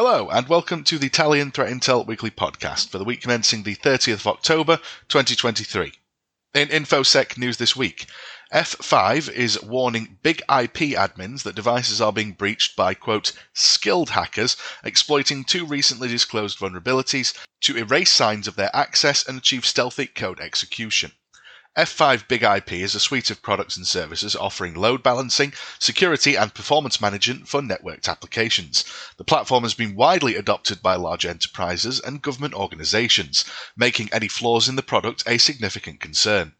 Hello, and welcome to the Talion Threat Intel Weekly Podcast for the week commencing the 30th of October 2023. In InfoSec news this week, F5 is warning big IP admins that devices are being breached by, quote, skilled hackers exploiting two recently disclosed vulnerabilities to erase signs of their access and achieve stealthy code execution. F5 Big IP is a suite of products and services offering load balancing, security, and performance management for networked applications. The platform has been widely adopted by large enterprises and government organizations, making any flaws in the product a significant concern.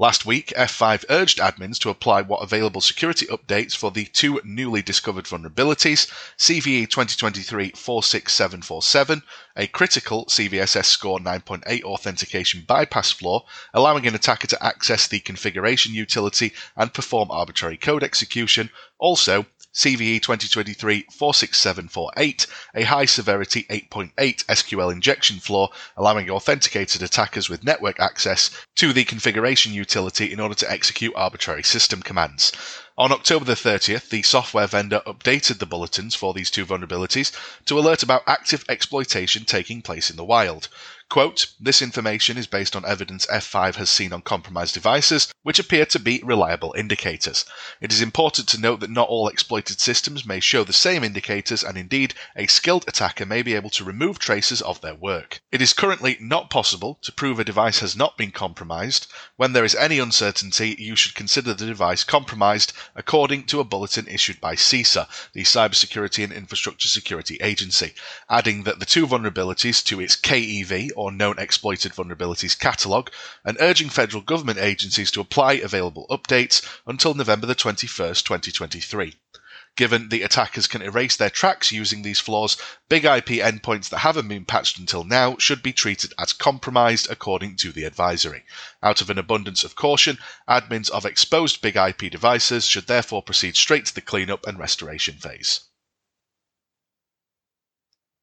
Last week, F5 urged admins to apply what available security updates for the two newly discovered vulnerabilities CVE 2023 46747, a critical CVSS score 9.8 authentication bypass flaw, allowing an attacker to access the configuration utility and perform arbitrary code execution, also CVE 2023-46748, a high severity 8.8 SQL injection flaw, allowing authenticated attackers with network access to the configuration utility in order to execute arbitrary system commands. On October the 30th, the software vendor updated the bulletins for these two vulnerabilities to alert about active exploitation taking place in the wild. Quote, this information is based on evidence F5 has seen on compromised devices, which appear to be reliable indicators. It is important to note that not all exploited systems may show the same indicators, and indeed, a skilled attacker may be able to remove traces of their work. It is currently not possible to prove a device has not been compromised. When there is any uncertainty, you should consider the device compromised according to a bulletin issued by CISA, the Cybersecurity and Infrastructure Security Agency, adding that the two vulnerabilities to its KEV or Known Exploited Vulnerabilities Catalog and urging federal government agencies to apply available updates until November the 21st, 2023. Given the attackers can erase their tracks using these flaws, big IP endpoints that haven't been patched until now should be treated as compromised according to the advisory. Out of an abundance of caution, admins of exposed big IP devices should therefore proceed straight to the cleanup and restoration phase.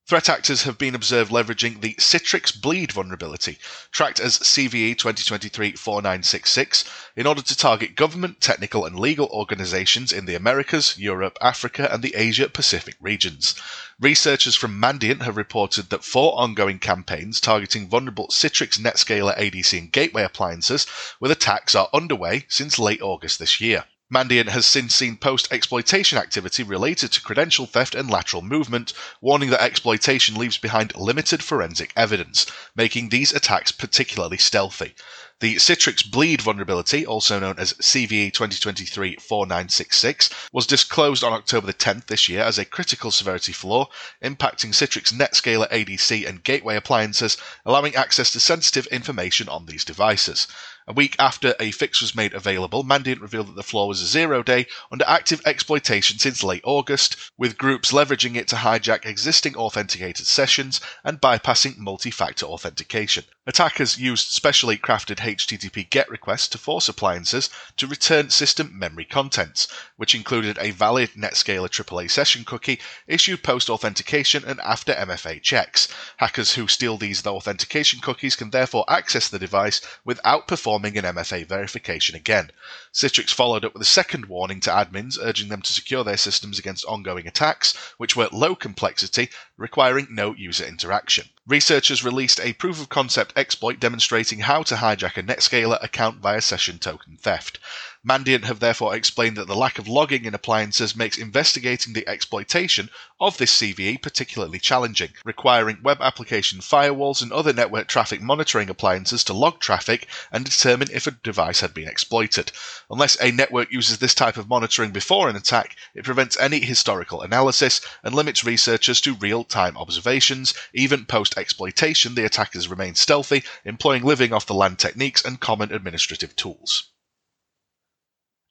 Threat actors have been observed leveraging the Citrix Bleed vulnerability, tracked as CVE 2023-4966, in order to target government, technical, and legal organizations in the Americas, Europe, Africa, and the Asia-Pacific regions. Researchers from Mandiant have reported that four ongoing campaigns targeting vulnerable Citrix NetScaler ADC and gateway appliances with attacks are underway since late August this year. Mandiant has since seen post exploitation activity related to credential theft and lateral movement, warning that exploitation leaves behind limited forensic evidence, making these attacks particularly stealthy. The Citrix Bleed vulnerability, also known as CVE 2023-4966, was disclosed on October 10th this year as a critical severity flaw impacting Citrix NetScaler ADC and gateway appliances, allowing access to sensitive information on these devices. A week after a fix was made available, Mandiant revealed that the flaw was a zero day under active exploitation since late August, with groups leveraging it to hijack existing authenticated sessions and bypassing multi factor authentication. Attackers used specially crafted HTTP GET requests to force appliances to return system memory contents, which included a valid Netscaler AAA session cookie issued post authentication and after MFA checks. Hackers who steal these authentication cookies can therefore access the device without performing performing an MFA verification again. Citrix followed up with a second warning to admins, urging them to secure their systems against ongoing attacks, which were low complexity, requiring no user interaction. Researchers released a proof of concept exploit demonstrating how to hijack a Netscaler account via session token theft. Mandiant have therefore explained that the lack of logging in appliances makes investigating the exploitation of this CVE particularly challenging, requiring web application firewalls and other network traffic monitoring appliances to log traffic and determine if a device had been exploited. Unless a network uses this type of monitoring before an attack, it prevents any historical analysis and limits researchers to real time observations. Even post exploitation, the attackers remained stealthy, employing living off the land techniques and common administrative tools.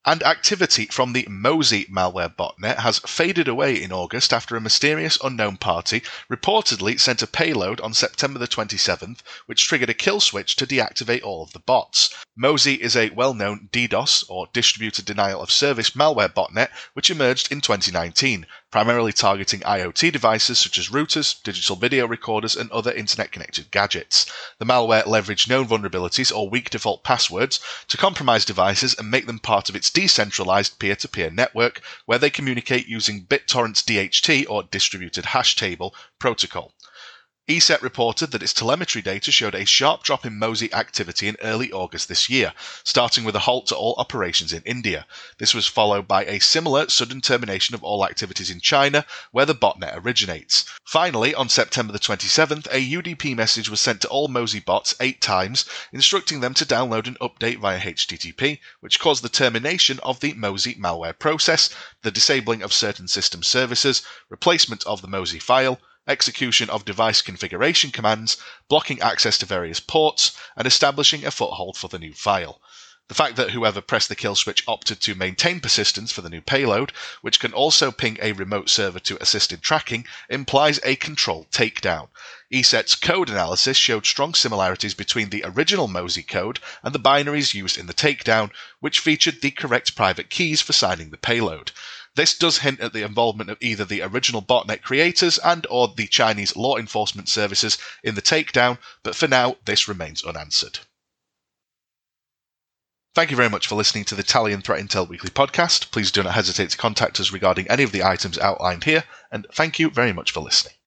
And activity from the Mozi malware botnet has faded away in August after a mysterious unknown party reportedly sent a payload on September the 27th, which triggered a kill switch to deactivate all of the bots. Mozi is a well known DDoS, or Distributed Denial of Service malware botnet, which emerged in 2019, primarily targeting IoT devices such as routers, digital video recorders, and other internet connected gadgets. The malware leveraged known vulnerabilities or weak default passwords to compromise devices and make them part of its decentralized peer to peer network, where they communicate using BitTorrent's DHT or distributed hash table protocol. ESET reported that its telemetry data showed a sharp drop in Mozi activity in early August this year, starting with a halt to all operations in India. This was followed by a similar sudden termination of all activities in China, where the botnet originates. Finally, on September the 27th, a UDP message was sent to all Mozi bots eight times, instructing them to download an update via HTTP, which caused the termination of the Mozi malware process, the disabling of certain system services, replacement of the Mozi file, execution of device configuration commands, blocking access to various ports, and establishing a foothold for the new file. The fact that whoever pressed the kill switch opted to maintain persistence for the new payload, which can also ping a remote server to assist in tracking, implies a controlled takedown. ESET's code analysis showed strong similarities between the original Mozi code and the binaries used in the takedown, which featured the correct private keys for signing the payload. This does hint at the involvement of either the original botnet creators and or the Chinese law enforcement services in the takedown, but for now this remains unanswered. Thank you very much for listening to the Talion Threat Intel Weekly podcast. Please do not hesitate to contact us regarding any of the items outlined here, and thank you very much for listening.